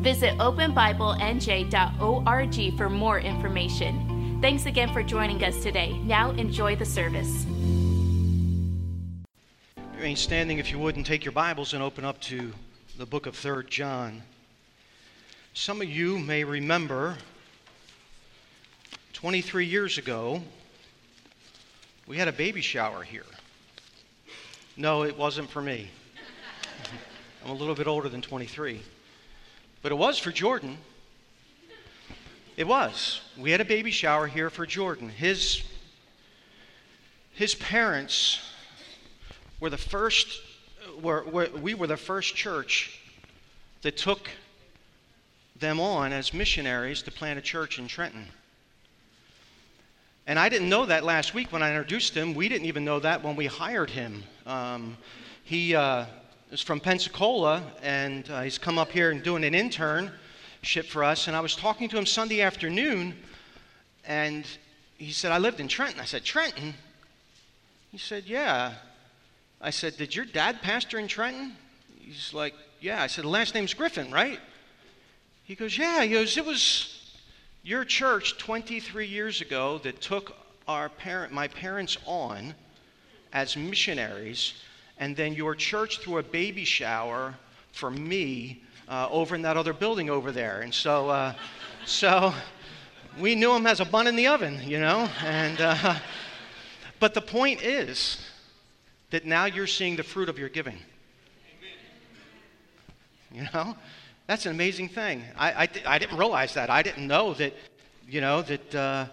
Visit openbiblenj.org for more information. Thanks again for joining us today. Now enjoy the service. Remain standing if you would and take your Bibles and open up to the book of 3rd John. Some of you may remember 23 years ago, we had a baby shower here. No, it wasn't for me. I'm a little bit older than 23. But it was for Jordan. It was. We had a baby shower here for Jordan. His, his parents were the first, were, were, we were the first church that took them on as missionaries to plant a church in Trenton. And I didn't know that last week when I introduced him. We didn't even know that when we hired him. Um, he uh, is from Pensacola, and uh, he's come up here and doing an internship for us. And I was talking to him Sunday afternoon, and he said, I lived in Trenton. I said, Trenton? He said, Yeah. I said, Did your dad pastor in Trenton? He's like, Yeah. I said, The last name's Griffin, right? He goes, Yeah. He goes, It was your church 23 years ago that took our parent, my parents on as missionaries and then your church threw a baby shower for me uh, over in that other building over there. And so, uh, so we knew him as a bun in the oven, you know. And uh, but the point is that now you're seeing the fruit of your giving. You know, that's an amazing thing. I, I, I didn't realize that. I didn't know that, you know, that uh,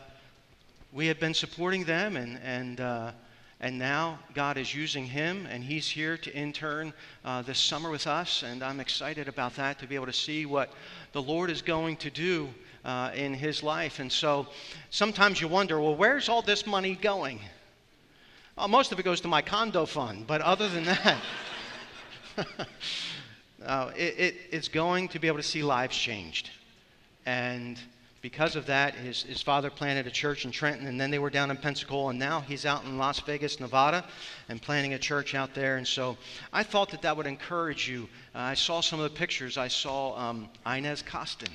we had been supporting them and and uh, and now God is using him, and he's here to intern uh, this summer with us. And I'm excited about that to be able to see what the Lord is going to do uh, in his life. And so sometimes you wonder, well, where's all this money going? Well, most of it goes to my condo fund, but other than that, uh, it, it, it's going to be able to see lives changed. And because of that, his, his father planted a church in Trenton, and then they were down in Pensacola, and now he's out in Las Vegas, Nevada, and planting a church out there. And so I thought that that would encourage you. Uh, I saw some of the pictures. I saw um, Inez Costin.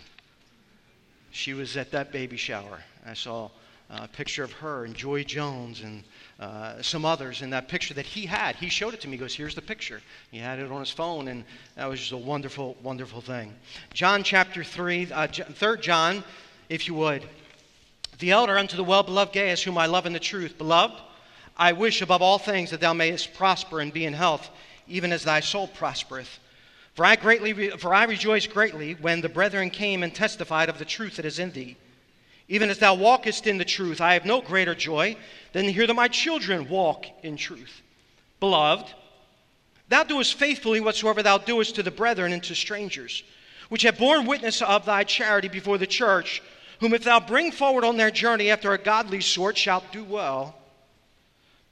She was at that baby shower. I saw a picture of her and Joy Jones and uh, some others in that picture that he had. He showed it to me. He goes, Here's the picture. He had it on his phone, and that was just a wonderful, wonderful thing. John chapter 3, uh, 3 John if you would. The elder unto the well beloved Gaius, whom I love in the truth. Beloved, I wish above all things that thou mayest prosper and be in health, even as thy soul prospereth. For I, greatly, for I rejoice greatly when the brethren came and testified of the truth that is in thee. Even as thou walkest in the truth, I have no greater joy than to hear that my children walk in truth. Beloved, thou doest faithfully whatsoever thou doest to the brethren and to strangers, which have borne witness of thy charity before the church whom if thou bring forward on their journey after a godly sort, shalt do well.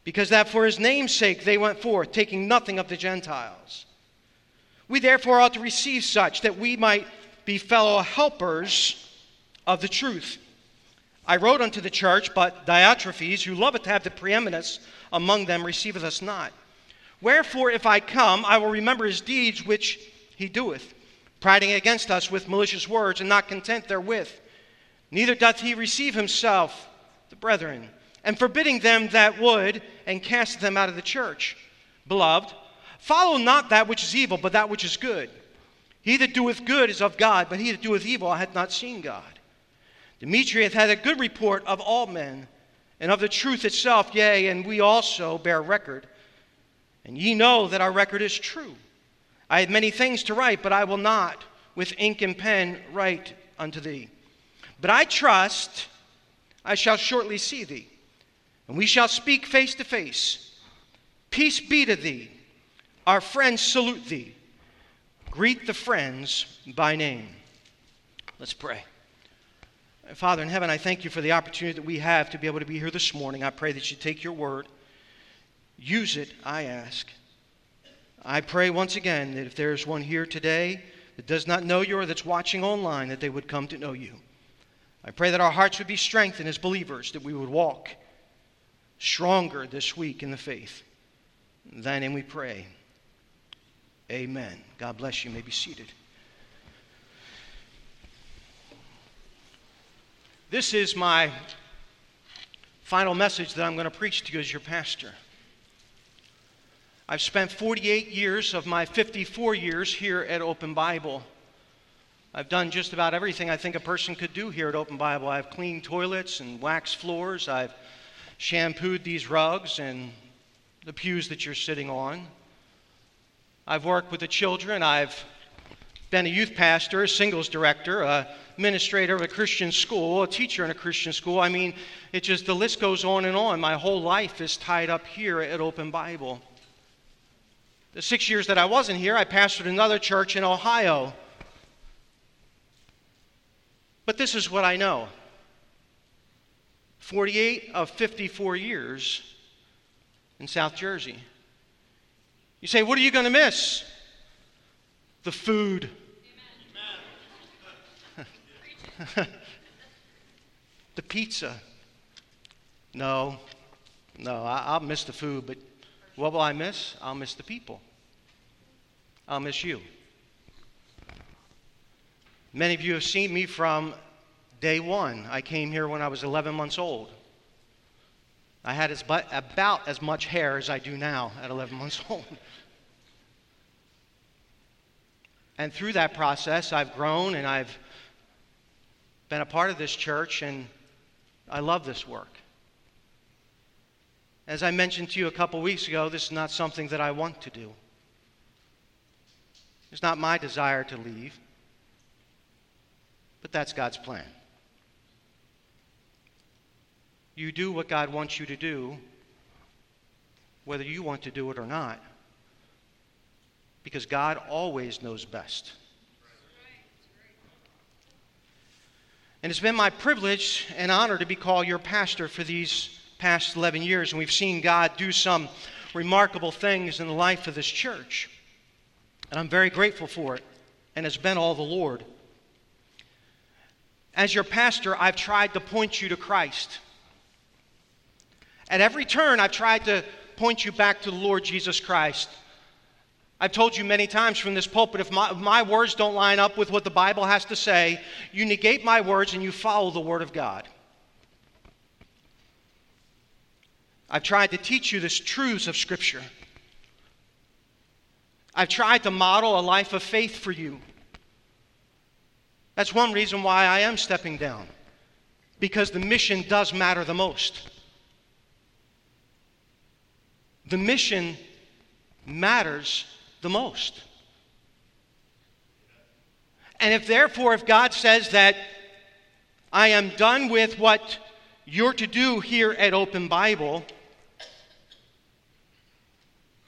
Because that for his name's sake they went forth, taking nothing of the Gentiles. We therefore ought to receive such that we might be fellow helpers of the truth. I wrote unto the church, but Diotrephes, who loveth to have the preeminence among them, receiveth us not. Wherefore, if I come, I will remember his deeds which he doeth, priding against us with malicious words, and not content therewith Neither doth he receive himself the brethren, and forbidding them that would, and cast them out of the church. Beloved, follow not that which is evil, but that which is good. He that doeth good is of God, but he that doeth evil hath not seen God. Demetrius had a good report of all men, and of the truth itself, yea, and we also bear record. And ye know that our record is true. I had many things to write, but I will not with ink and pen write unto thee. But I trust I shall shortly see thee, and we shall speak face to face. Peace be to thee. Our friends salute thee. Greet the friends by name. Let's pray. Father in heaven, I thank you for the opportunity that we have to be able to be here this morning. I pray that you take your word, use it, I ask. I pray once again that if there's one here today that does not know you or that's watching online, that they would come to know you. I pray that our hearts would be strengthened as believers, that we would walk stronger this week in the faith. In thy name we pray. Amen. God bless you. you may be seated. This is my final message that I'm going to preach to you as your pastor. I've spent 48 years of my 54 years here at Open Bible. I've done just about everything I think a person could do here at Open Bible. I've cleaned toilets and waxed floors. I've shampooed these rugs and the pews that you're sitting on. I've worked with the children. I've been a youth pastor, a singles director, a administrator of a Christian school, a teacher in a Christian school. I mean, it just, the list goes on and on. My whole life is tied up here at Open Bible. The six years that I wasn't here, I pastored another church in Ohio. But this is what I know 48 of 54 years in South Jersey. You say, What are you going to miss? The food. the pizza. No, no, I, will miss the food, but what will I miss? I'll miss the people. I'll miss you. Many of you have seen me from day one. I came here when I was 11 months old. I had as, about as much hair as I do now at 11 months old. And through that process, I've grown and I've been a part of this church, and I love this work. As I mentioned to you a couple weeks ago, this is not something that I want to do. It's not my desire to leave, but that's God's plan. You do what God wants you to do, whether you want to do it or not, because God always knows best. And it's been my privilege and honor to be called your pastor for these past 11 years. And we've seen God do some remarkable things in the life of this church. And I'm very grateful for it. And it's been all the Lord. As your pastor, I've tried to point you to Christ. At every turn, I've tried to point you back to the Lord Jesus Christ. I've told you many times from this pulpit if my, my, words don't line up with what the Bible has to say, you negate my words and you follow the Word of God. I've tried to teach you the truths of Scripture. I've tried to model a life of faith for you. That's one reason why I am stepping down, because the mission does matter the most. The mission matters the most. And if therefore, if God says that I am done with what you're to do here at Open Bible,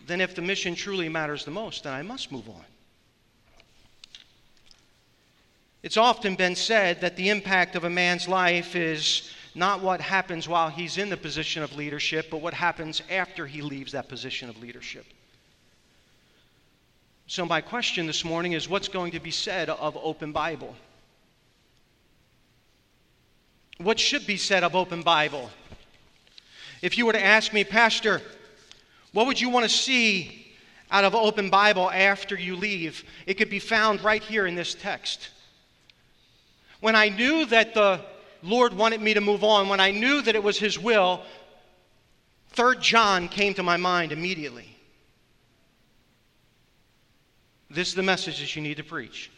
then if the mission truly matters the most, then I must move on. It's often been said that the impact of a man's life is not what happens while he's in the position of leadership, but what happens after he leaves that position of leadership. So, my question this morning is what's going to be said of Open Bible? What should be said of Open Bible? If you were to ask me, Pastor, what would you want to see out of Open Bible after you leave? It could be found right here in this text. When I knew that the Lord wanted me to move on, when I knew that it was His will, 3 John came to my mind immediately. This is the message that you need to preach.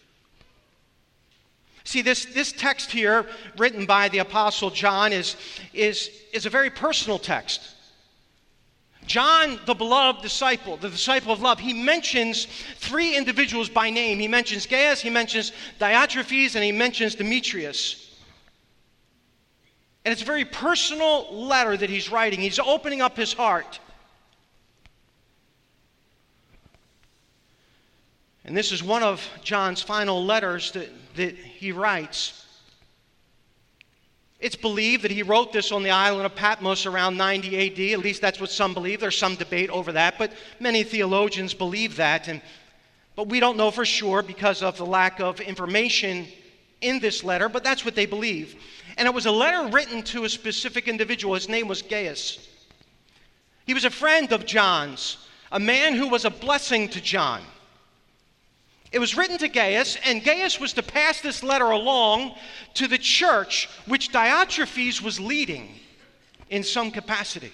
See, this, this text here, written by the Apostle John, is, is, is a very personal text. John, the beloved disciple, the disciple of love, he mentions three individuals by name. He mentions Gaius, he mentions Diotrephes, and he mentions Demetrius. And it's a very personal letter that he's writing. He's opening up his heart. And this is one of John's final letters that, that he writes. It's believed that he wrote this on the island of Patmos around 90 AD. At least that's what some believe. There's some debate over that, but many theologians believe that. And, but we don't know for sure because of the lack of information in this letter, but that's what they believe. And it was a letter written to a specific individual. His name was Gaius. He was a friend of John's, a man who was a blessing to John. It was written to Gaius, and Gaius was to pass this letter along to the church which Diotrephes was leading in some capacity.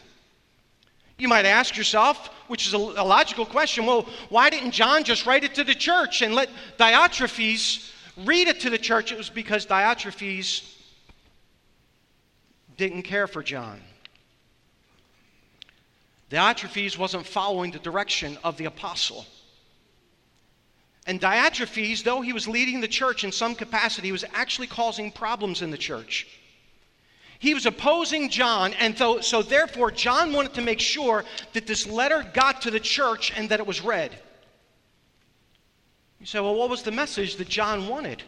You might ask yourself, which is a, logical question, well, why didn't John just write it to the church and let Diotrephes read it to the church? It was because Diotrephes didn't care for John. Diotrephes wasn't following the direction of the apostle. And Diotrephes, though he was leading the church in some capacity, was actually causing problems in the church. He was opposing John, and so, so therefore, John wanted to make sure that this letter got to the church and that it was read. You say, well, what was the message that John wanted?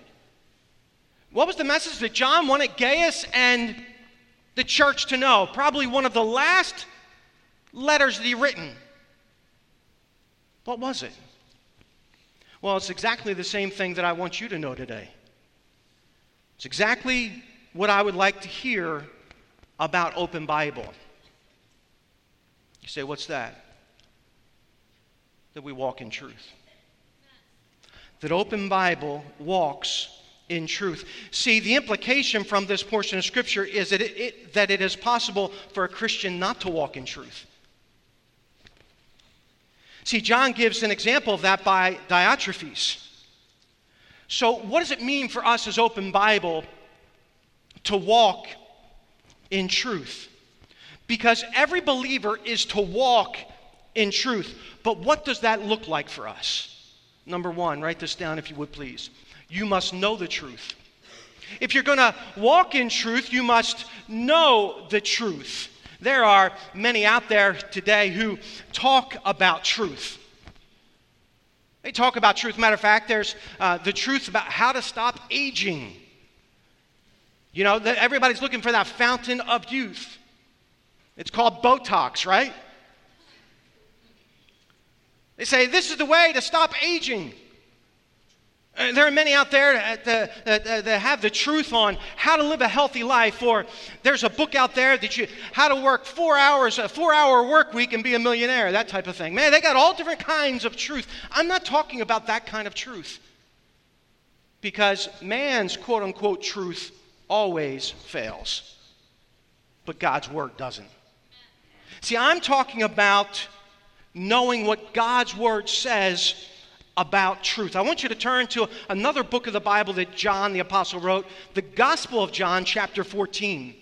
What was the message that John wanted Gaius and the church to know? Probably one of the last letters that he written. What was it? Well, it's exactly the same thing that I want you to know today. It's exactly what I would like to hear about Open Bible. You say, what's that? That we walk in truth. That Open Bible walks in truth. See, the implication from this portion of Scripture is that it, it, that it is possible for a Christian not to walk in truth. See, John gives an example of that by Diotrephes. So, what does it mean for us as Open Bible to walk in truth? Because every believer is to walk in truth. But what does that look like for us? Number one, write this down if you would please. You must know the truth. If you're going to walk in truth, you must know the truth. There are many out there today who talk about truth. They talk about truth. Matter of fact, there's uh, the truth about how to stop aging. You know, the, everybody's looking for that fountain of youth. It's called Botox, right? They say this is the way to stop aging. And there are many out there uh, that, that, that, that, have the truth on how to live a healthy life, or there's a book out there that you how to work four hours, a four-hour work week and be a millionaire, that type of thing. Man, they got all different kinds of truth. I'm not talking about that kind of truth, because man's quote-unquote truth always fails, but God's word doesn't. See, I'm talking about knowing what God's word says about truth. I want you to turn to another book of the Bible that John the Apostle wrote, the Gospel of John, chapter 14.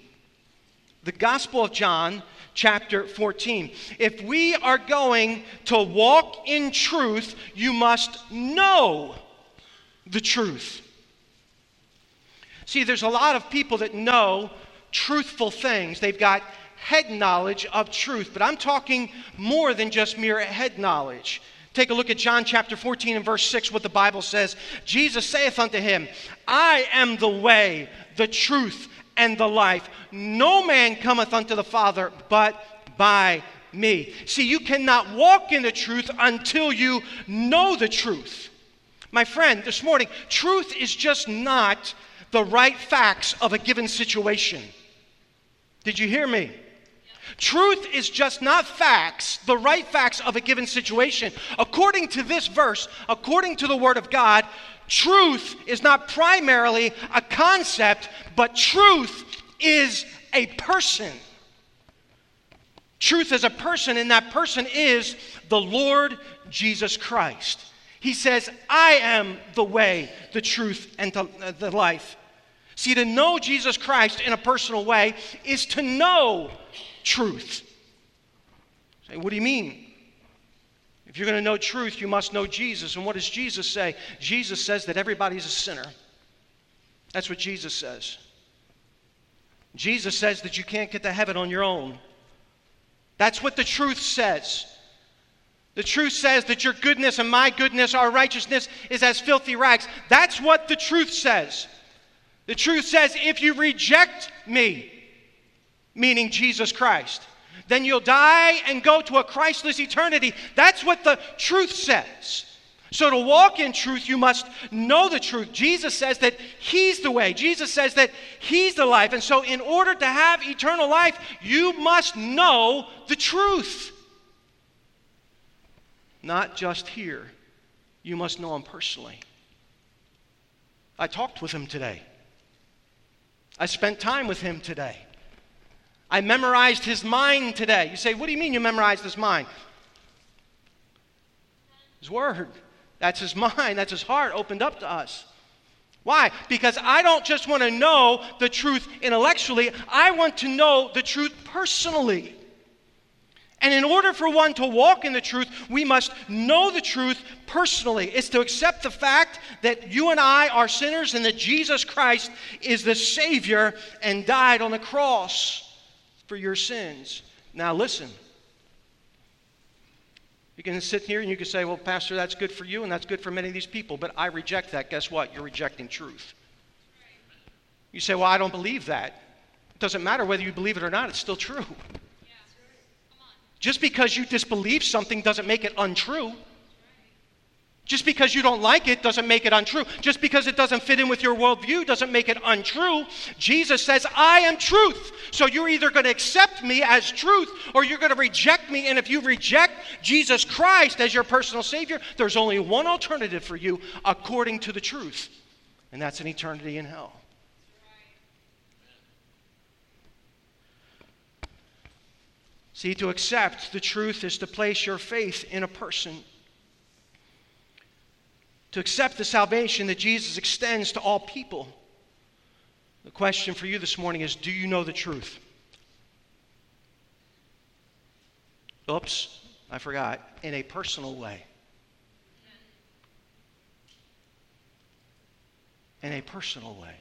The Gospel of John, chapter 14. If we are going to walk in truth, you must know the truth. See, there's a lot of people that know truthful things. They've got head knowledge of truth, but I'm talking more than just mere head knowledge. Take a look at John chapter 14 and verse 6, what the Bible says. Jesus saith unto him, I am the way, the truth, and the life. No man cometh unto the Father but by me. See, you cannot walk in the truth until you know the truth. My friend, this morning, truth is just not the right facts of a given situation. Did you hear me? Truth is just not facts, the right facts of a given situation. According to this verse, according to the Word of God, truth is not primarily a concept, but truth is a person. Truth is a person, and that person is the Lord Jesus Christ. He says, I am the way, the truth, and the life. See, to know Jesus Christ in a personal way is to know truth. Say, what do you mean? If you're going to know truth, you must know Jesus. And what does Jesus say? Jesus says that everybody's a sinner. That's what Jesus says. Jesus says that you can't get to heaven on your own. That's what the truth says. The truth says that your goodness and my goodness, our righteousness, is as filthy rags. That's what the truth says. The truth says if you reject me, meaning Jesus Christ, then you'll die and go to a Christless eternity. That's what the truth says. So, to walk in truth, you must know the truth. Jesus says that He's the way, Jesus says that He's the life. And so, in order to have eternal life, you must know the truth. Not just here, you must know Him personally. I talked with Him today, I spent time with Him today. I memorized His mind today. You say, What do you mean you memorized His mind? His Word. That's his mind, that's his heart opened up to us. Why? Because I don't just want to know the truth intellectually, I want to know the truth personally. And in order for one to walk in the truth, we must know the truth personally. It's to accept the fact that you and I are sinners and that Jesus Christ is the Savior and died on the cross for your sins. Now, listen. You can sit here and you can say, well, Pastor, that's good for you and that's good for many of these people, but I reject that. Guess what? You're rejecting truth. You say, well, I don't believe that. It doesn't matter whether you believe it or not, it's still true. Just because you disbelieve something doesn't make it untrue. Just because you don't like it doesn't make it untrue. Just because it doesn't fit in with your worldview doesn't make it untrue. Jesus says, I am truth. So you're either going to accept me as truth or you're going to reject me. And if you reject Jesus Christ as your personal Savior, there's only one alternative for you according to the truth, and that's an eternity in hell. See, to accept the truth is to place your faith in a person to accept the salvation that Jesus extends to all people. The question for you this morning is do you know the truth? Oops, I forgot. In a personal way. In a personal way.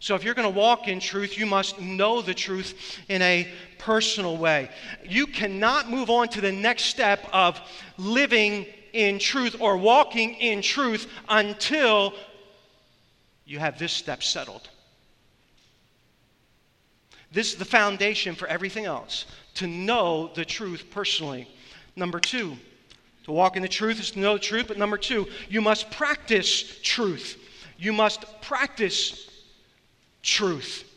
So, if you're going to walk in truth, you must know the truth in a personal way. You cannot move on to the next step of living in truth or walking in truth until you have this step settled. This is the foundation for everything else to know the truth personally. Number two, to walk in the truth is to know the truth, but number two, you must practice truth. You must practice truth.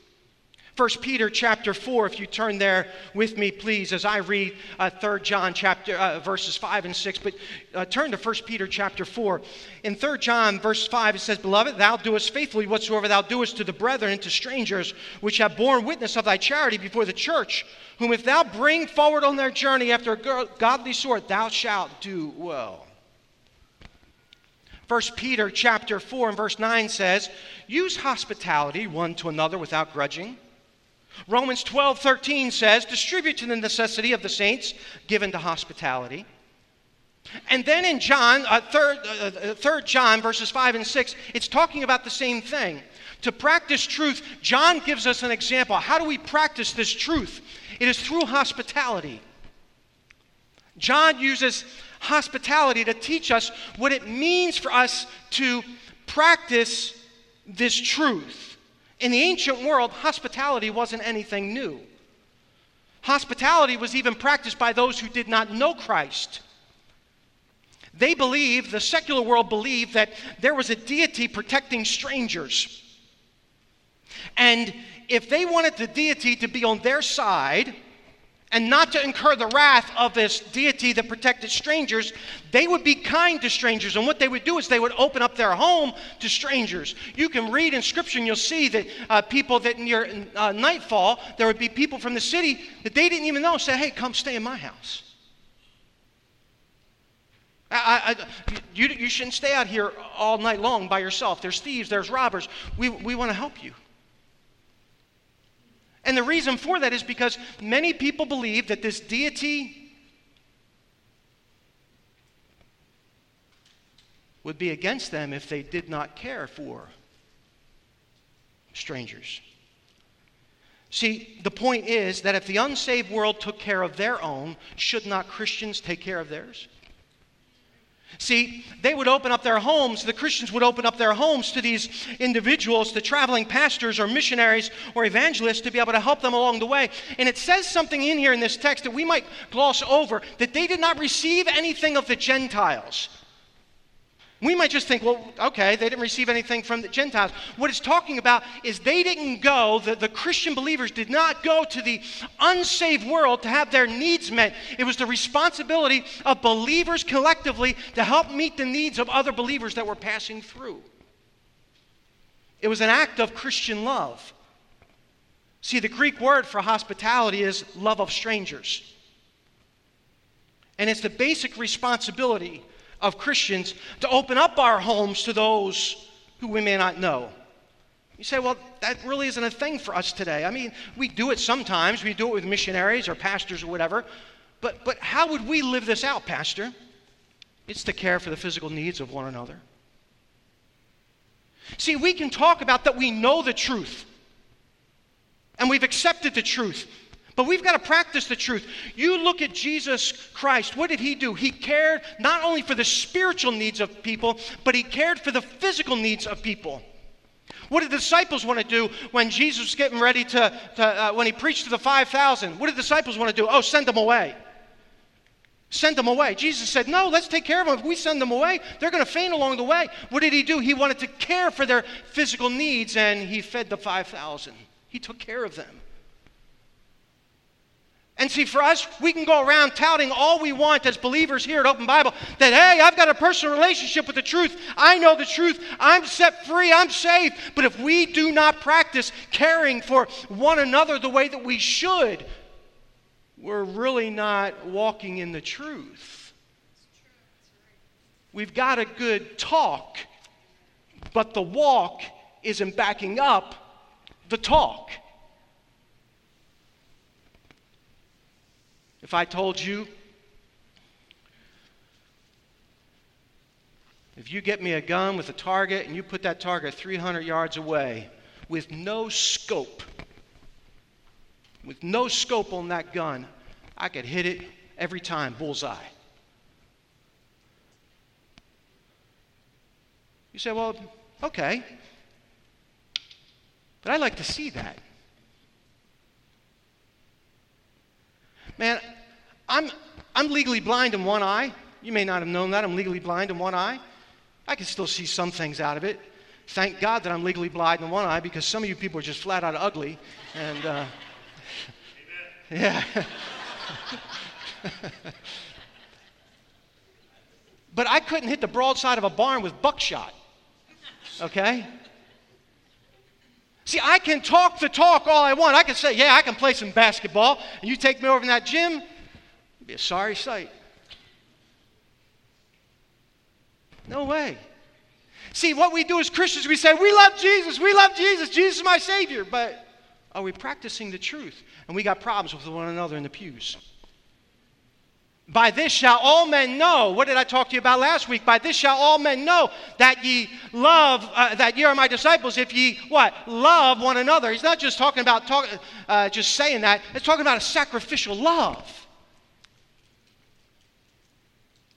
1 Peter chapter 4, if you turn there with me, please, as I read uh, 3 John chapter, uh, verses 5 and 6. But uh, turn to 1 Peter chapter 4. In 3 John, verse 5, it says, Beloved, thou doest faithfully whatsoever thou doest to the brethren and to strangers, which have borne witness of thy charity before the church, whom if thou bring forward on their journey after a godly sort, thou shalt do well. 1 Peter chapter 4 and verse 9 says, Use hospitality one to another without grudging. Romans 12, 13 says, distribute to the necessity of the saints given to hospitality. And then in John, uh, third, uh, uh, third John, verses 5 and 6, it's talking about the same thing. To practice truth, John gives us an example. How do we practice this truth? It is through hospitality. John uses hospitality to teach us what it means for us to practice this truth. In the ancient world, hospitality wasn't anything new. Hospitality was even practiced by those who did not know Christ. They believed, the secular world believed, that there was a deity protecting strangers. And if they wanted the deity to be on their side, and not to incur the wrath of this deity that protected strangers, they would be kind to strangers. And what they would do is they would open up their home to strangers. You can read in Scripture and you'll see that uh, people that near uh, nightfall, there would be people from the city that they didn't even know say, hey, come stay in my house. I, I, you, you shouldn't stay out here all night long by yourself. There's thieves, there's robbers. We, we want to help you. And the reason for that is because many people believe that this deity would be against them if they did not care for strangers. See, the point is that if the unsaved world took care of their own, should not Christians take care of theirs? See, they would open up their homes, the Christians would open up their homes to these individuals, to traveling pastors or missionaries or evangelists to be able to help them along the way. And it says something in here in this text that we might gloss over that they did not receive anything of the Gentiles. We might just think, well, okay, they didn't receive anything from the Gentiles. What it's talking about is they didn't go, the, the Christian believers did not go to the unsaved world to have their needs met. It was the responsibility of believers collectively to help meet the needs of other believers that were passing through. It was an act of Christian love. See, the Greek word for hospitality is love of strangers. And it's the basic responsibility of Christians to open up our homes to those who we may not know. You say, well, that really isn't a thing for us today. I mean, we do it sometimes. We do it with missionaries or pastors or whatever. But, but how would we live this out, Pastor? It's to care for the physical needs of one another. See, we can talk about that we know the truth and we've accepted the truth. But we've got to practice the truth. You look at Jesus Christ. What did he do? He cared not only for the spiritual needs of people, but he cared for the physical needs of people. What did the disciples want to do when Jesus was getting ready to, to uh, when he preached to the 5,000? What did the disciples want to do? Oh, send them away. Send them away. Jesus said, No, let's take care of them. If we send them away, they're going to faint along the way. What did he do? He wanted to care for their physical needs, and he fed the 5,000. He took care of them. And see, for us, we can go around touting all we want as believers here at Open Bible that, hey, I've got a personal relationship with the truth. I know the truth. I'm set free. I'm saved. But if we do not practice caring for one another the way that we should, we're really not walking in the truth. We've got a good talk, but the walk isn't backing up the talk. If I told you, if you get me a gun with a target and you put that target 300 yards away with no scope, with no scope on that gun, I could hit it every time, bullseye. You say, well, okay. But I'd like to see that. Man, I'm, I'm legally blind in one eye. You may not have known that. I'm legally blind in one eye. I can still see some things out of it. Thank God that I'm legally blind in one eye because some of you people are just flat out ugly. And, uh, yeah. but I couldn't hit the broadside of a barn with buckshot. Okay? See, I can talk the talk all I want. I can say, yeah, I can play some basketball. And you take me over in that gym, it'd be a sorry sight. No way. See, what we do as Christians, we say, we love Jesus, we love Jesus, Jesus is my Savior. But are we practicing the truth? And we got problems with one another in the pews. By this shall all men know. What did I talk to you about last week? By this shall all men know that ye love, uh, that ye are my disciples if ye, what? Love one another. He's not just talking about, talk, uh, just saying that. It's talking about a sacrificial love.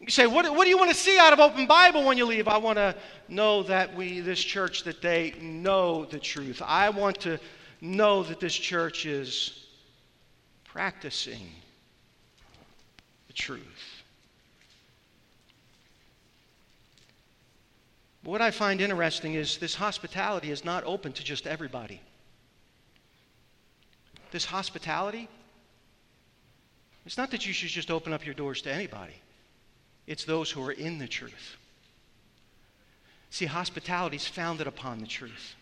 You say, what, what do you want to see out of open Bible when you leave? I want to know that we, this church, that they know the truth. I want to know that this church is practicing the truth. What I find interesting is this hospitality is not open to just everybody. This hospitality, it's not that you should just open up your doors to anybody, it's those who are in the truth. See, hospitality is founded upon the truth.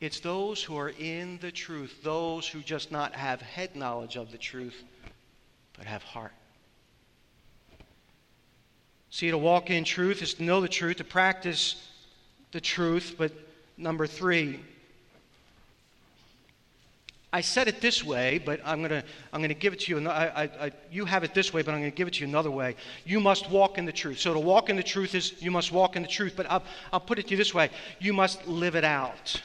It's those who are in the truth, those who just not have head knowledge of the truth, but have heart. See, to walk in truth is to know the truth, to practice the truth. But number three, I said it this way, but I'm going to I'm to give it to you. I, I, I, you have it this way, but I'm going to give it to you another way. You must walk in the truth. So to walk in the truth is you must walk in the truth. But I'll, I'll put it to you this way you must live it out.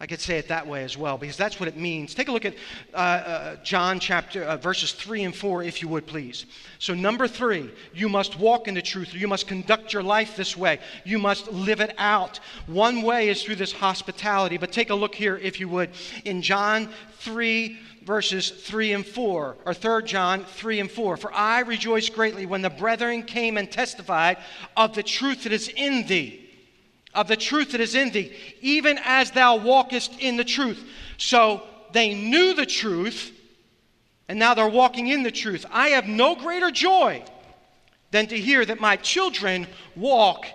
I could say it that way as well because that's what it means. Take a look at uh, uh, John chapter uh, verses three and four, if you would please. So, number three, you must walk in the truth. You must conduct your life this way. You must live it out. One way is through this hospitality. But take a look here, if you would, in John three verses 3 and 4, or 3 John 3 and 4. For I rejoice greatly when the brethren came and testified of the truth that is in thee of the truth that is in thee, even as thou walkest in the truth. So they knew the truth, and now they're walking in the truth. I have no greater joy than to hear that my children walk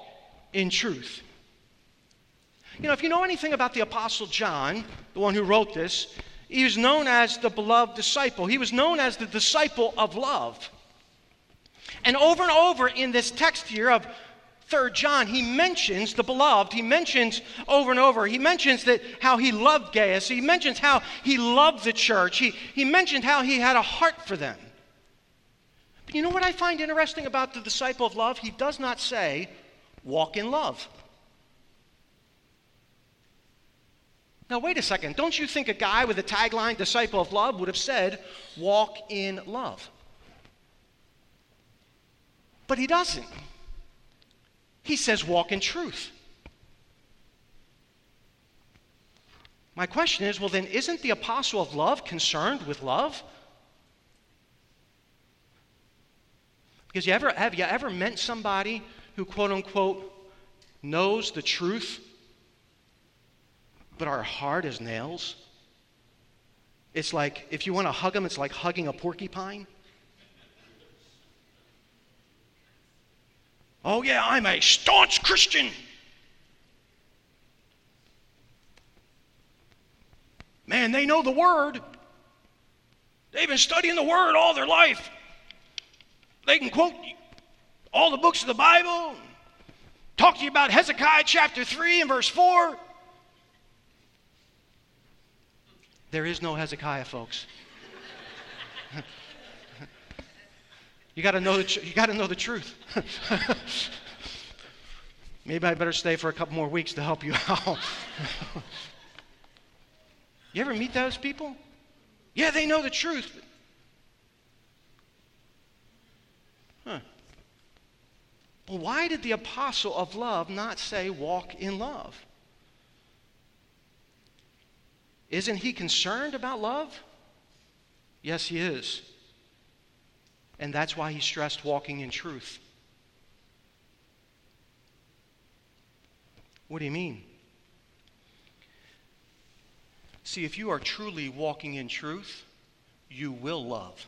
in truth. You know, if you know anything about the Apostle John, the one who wrote this, he was known as the beloved disciple. He was known as the disciple of love. And over and over in this text here of Third John, he mentions the beloved. He mentions over and over. He mentions that how he loved Gaius. He mentions how he loved the church. He, he mentioned how he had a heart for them. But you know what I find interesting about the disciple of love? He does not say, walk in love. Now, wait a second. Don't you think a guy with a tagline, disciple of love, would have said, walk in love? But he doesn't. He says, walk in truth. My question is well, then, isn't the apostle of love concerned with love? Because you ever, have you ever met somebody who, quote unquote, knows the truth, but are hard as nails? It's like, if you want to hug them, it's like hugging a porcupine. Oh, yeah, I'm a staunch Christian. Man, they know the Word. They've been studying the Word all their life. They can quote all the books of the Bible, talk to you about Hezekiah chapter 3 and verse 4. There is no Hezekiah, folks. You got to know the, you got to know the truth. Maybe I better stay for a couple more weeks to help you out. you ever meet those people? Yeah, they know the truth. Huh. Well, why did the apostle of love not say walk in love? Isn't he concerned about love? Yes, he is. And that's why he stressed walking in truth. What do you mean? See, if you are truly walking in truth, you will love.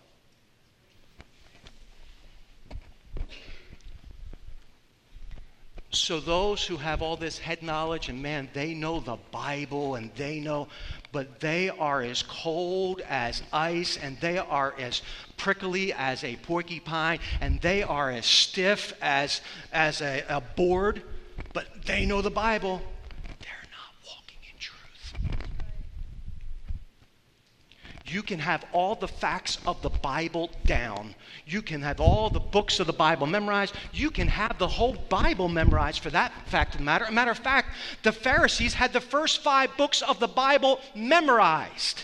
So, those who have all this head knowledge, and man, they know the Bible and they know, but they are as cold as ice and they are as prickly as a porcupine and they are as stiff as, as a, a board, but they know the Bible. They're not walking in truth. You can have all the facts of the Bible down. You can have all the books of the Bible memorized. You can have the whole Bible memorized for that fact of the matter. Matter of fact, the Pharisees had the first five books of the Bible memorized.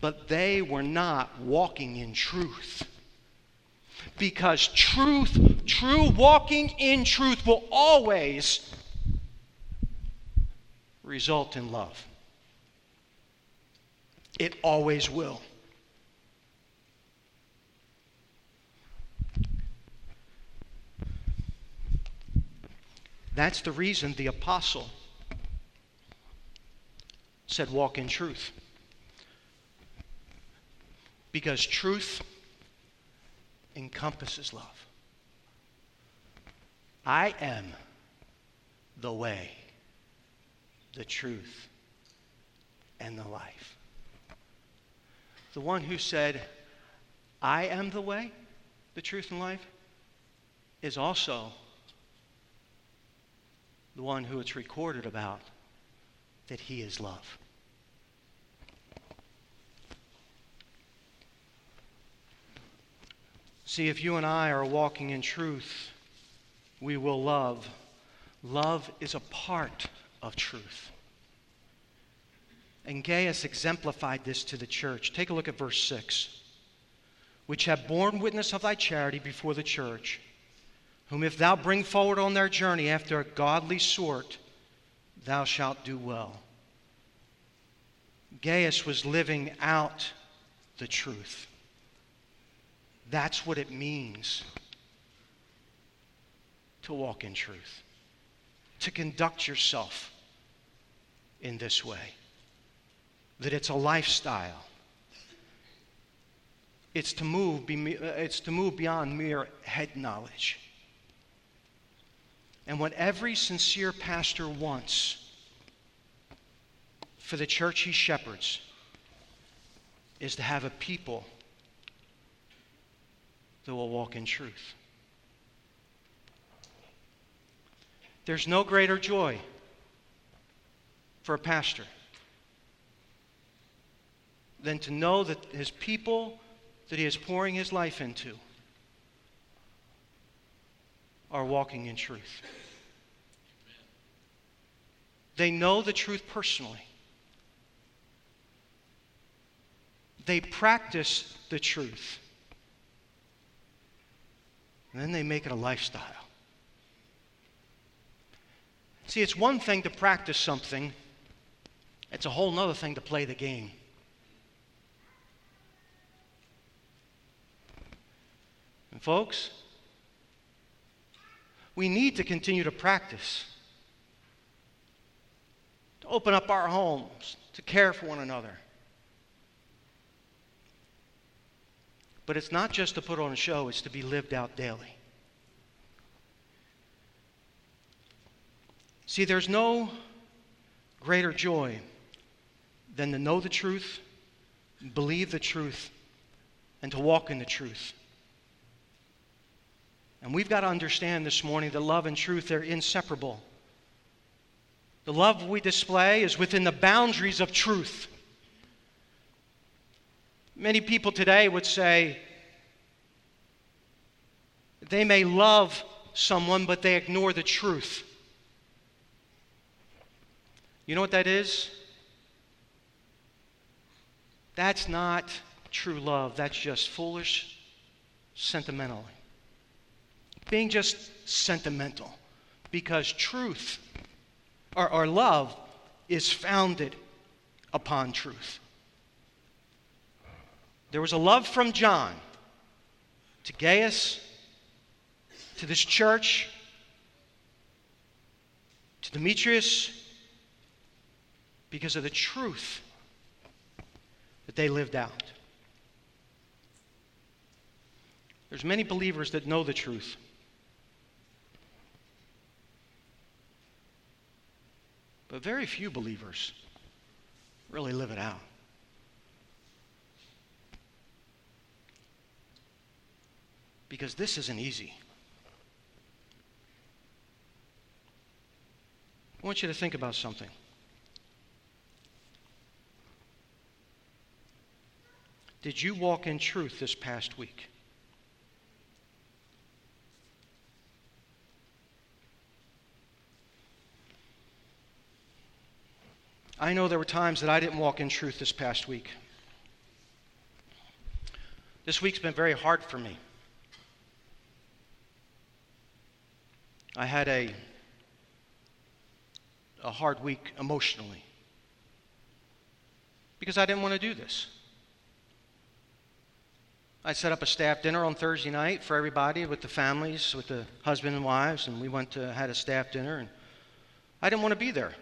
But they were not walking in truth. Because truth, true walking in truth, will always result in love. It always will. That's the reason the apostle said, Walk in truth. Because truth encompasses love. I am the way, the truth, and the life the one who said, I am the way, the truth, and life, is also the one who it's recorded about that he is love. See, if you and I are walking in truth, we will love. Love is a part of truth. And Gaius exemplified this to the church. Take a look at verse 6. Which have borne witness of thy charity before the church, whom if thou bring forward on their journey after a godly sort, thou shalt do well. Gaius was living out the truth. That's what it means to walk in truth, to conduct yourself in this way, that it's a lifestyle. It's to move, it's to move beyond mere head knowledge. And what every sincere pastor wants for the church he shepherds is to have a people that will walk in truth. There's no greater joy for a pastor than to know that his people that he is pouring his life into are walking in truth. They know the truth personally. They practice the truth. And then they make it a lifestyle. See, it's one thing to practice something, it's a whole other thing to play the game. And, folks, we need to continue to practice, to open up our homes, to care for one another. But it's not just to put on a show, it's to be lived out daily. See, there's no greater joy than to know the truth, believe the truth, and to walk in the truth. And we've got to understand this morning that love and truth are inseparable. The love we display is within the boundaries of truth. Many people today would say they may love someone, but they ignore the truth. You know what that is? That's not true love. That's just foolish sentimental. Being just sentimental. Because truth or, or love is founded upon truth. There was a love from John to Gaius, to this church, to Demetrius, because of the truth that they lived out. There's many believers that know the truth. But very few believers really live it out. Because this isn't easy. I want you to think about something. Did you walk in truth this past week? I know there were times that I didn't walk in truth this past week. This week's been very hard for me. I had a, a hard week emotionally because I didn't want to do this. I set up a staff dinner on Thursday night for everybody with the families, with the husband and wives, and we went to had a staff dinner and I didn't want to be there.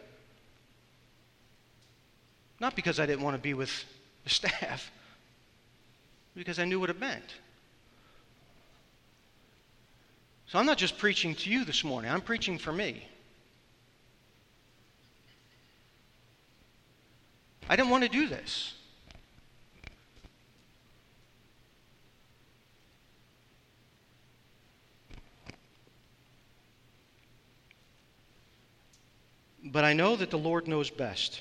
Not because I didn't want to be with the staff, because I knew what it meant. So I'm not just preaching to you this morning, I'm preaching for me. I didn't want to do this. But I know that the Lord knows best.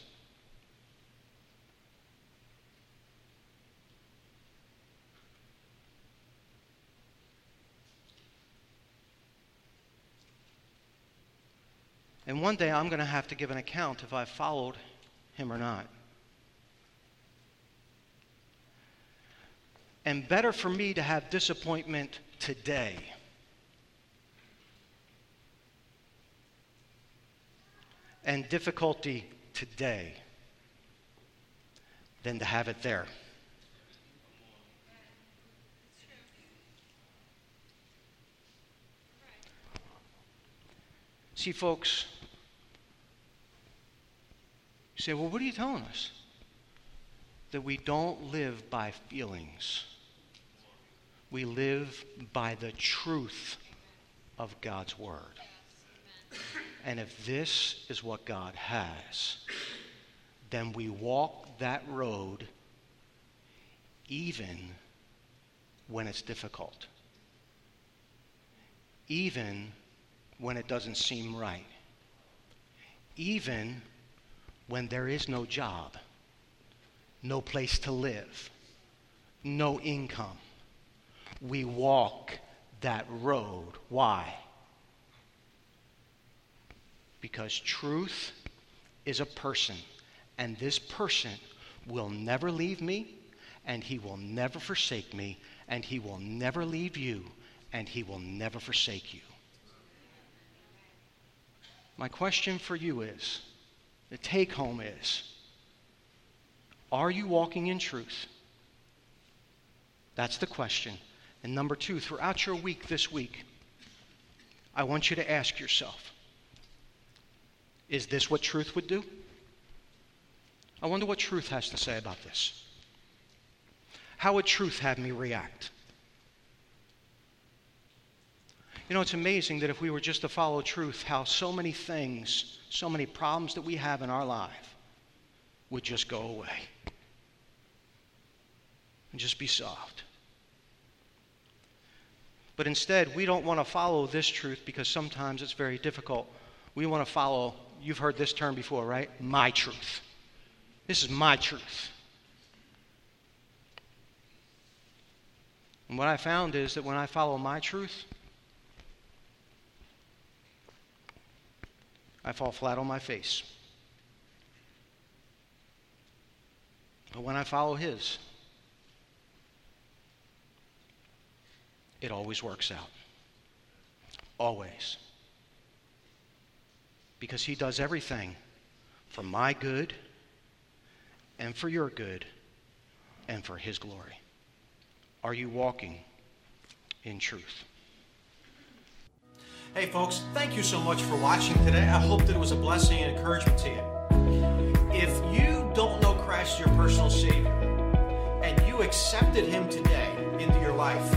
And one day I'm going to have to give an account if I followed him or not. And better for me to have disappointment today and difficulty today than to have it there. See, folks, say, well, what are you telling us? That we don't live by feelings, we live by the truth of God's Word. And if this is what God has, then we walk that road even when it's difficult, even when it doesn't seem right, even when there is no job, no place to live, no income. We walk that road. Why? Because truth is a person, and this person will never leave me, and he will never forsake me, and he will never leave you, and he will never forsake you. My question for you is the take home is Are you walking in truth? That's the question. And number two, throughout your week this week, I want you to ask yourself Is this what truth would do? I wonder what truth has to say about this. How would truth have me react? You know, it's amazing that if we were just to follow truth, how so many things, so many problems that we have in our life would just go away and just be solved. But instead, we don't want to follow this truth because sometimes it's very difficult. We want to follow, you've heard this term before, right? My truth. This is my truth. And what I found is that when I follow my truth, I fall flat on my face. But when I follow His, it always works out. Always. Because He does everything for my good and for your good and for His glory. Are you walking in truth? Hey, folks, thank you so much for watching today. I hope that it was a blessing and encouragement to you. If you don't know Christ, your personal Savior, and you accepted Him today into your life,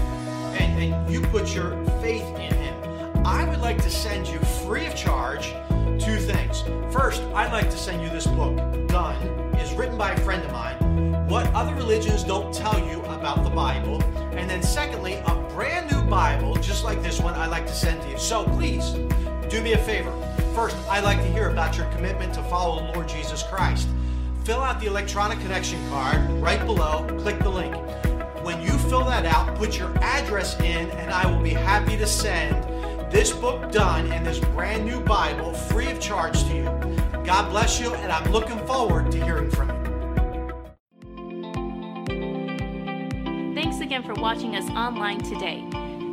and, and you put your faith in Him, I would like to send you free of charge two things. First, I'd like to send you this book, Done, is written by a friend of mine. What other religions don't tell you about the Bible. And then, secondly, a brand new Bible, just like this one, I'd like to send to you. So please do me a favor. First, I'd like to hear about your commitment to follow the Lord Jesus Christ. Fill out the electronic connection card right below, click the link. When you fill that out, put your address in, and I will be happy to send this book done and this brand new Bible free of charge to you. God bless you, and I'm looking forward to hearing from you. Thanks again for watching us online today.